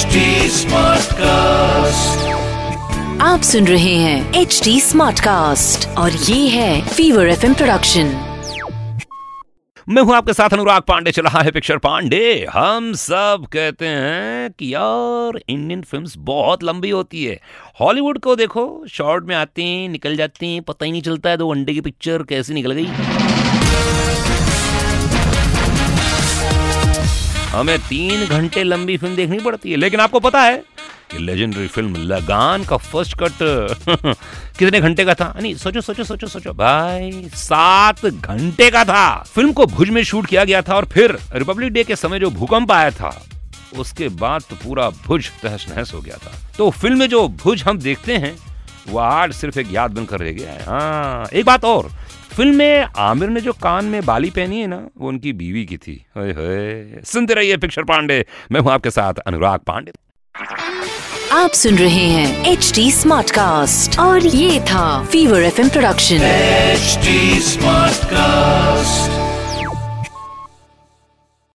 HD Smartcast. आप सुन रहे हैं एच डी स्मार्ट कास्ट और ये है फीवर एफ़ प्रोडक्शन मैं हूँ आपके साथ अनुराग पांडे चल रहा है पिक्चर पांडे। हम सब कहते हैं कि यार इंडियन फिल्म्स बहुत लंबी होती है। हॉलीवुड को देखो शॉर्ट में आते हैं निकल जाते हैं पता ही नहीं चलता है दो अंडे की पिक्चर कैसी निकल गई। हमें तीन घंटे लंबी फ़िल्म देखनी पड़ती है। लेकिन आपको पता है कि लेजेंडरी फ़िल्म लगान का फ़र्स्ट कट कितने घंटे का था? नहीं, सोचो सोचो सोचो सोचो। भाई, सात घंटे का था। फ़िल्म को भुज में शूट किया गया था और फिर रिपब्लिक डे के समय जो भूकंप आया था, उसके बाद तो पूरा भुज तहस नहस हो गया था। तो फ़िल्म में जो भुज हम देखते हैं, वो आज सिर्फ़ एक याद बनकर रह गया है। हाँ एक बात और फ़िल्म में आमिर ने जो कान में बाली पहनी है ना वो उनकी बीवी की थी। ओए होए सुनते रहिए पिक्चर पांडे। मैं हूँ आपके साथ अनुराग पांडे। आप सुन रहे हैं एच डी स्मार्ट कास्ट और ये था Fever FM production H Smartcast.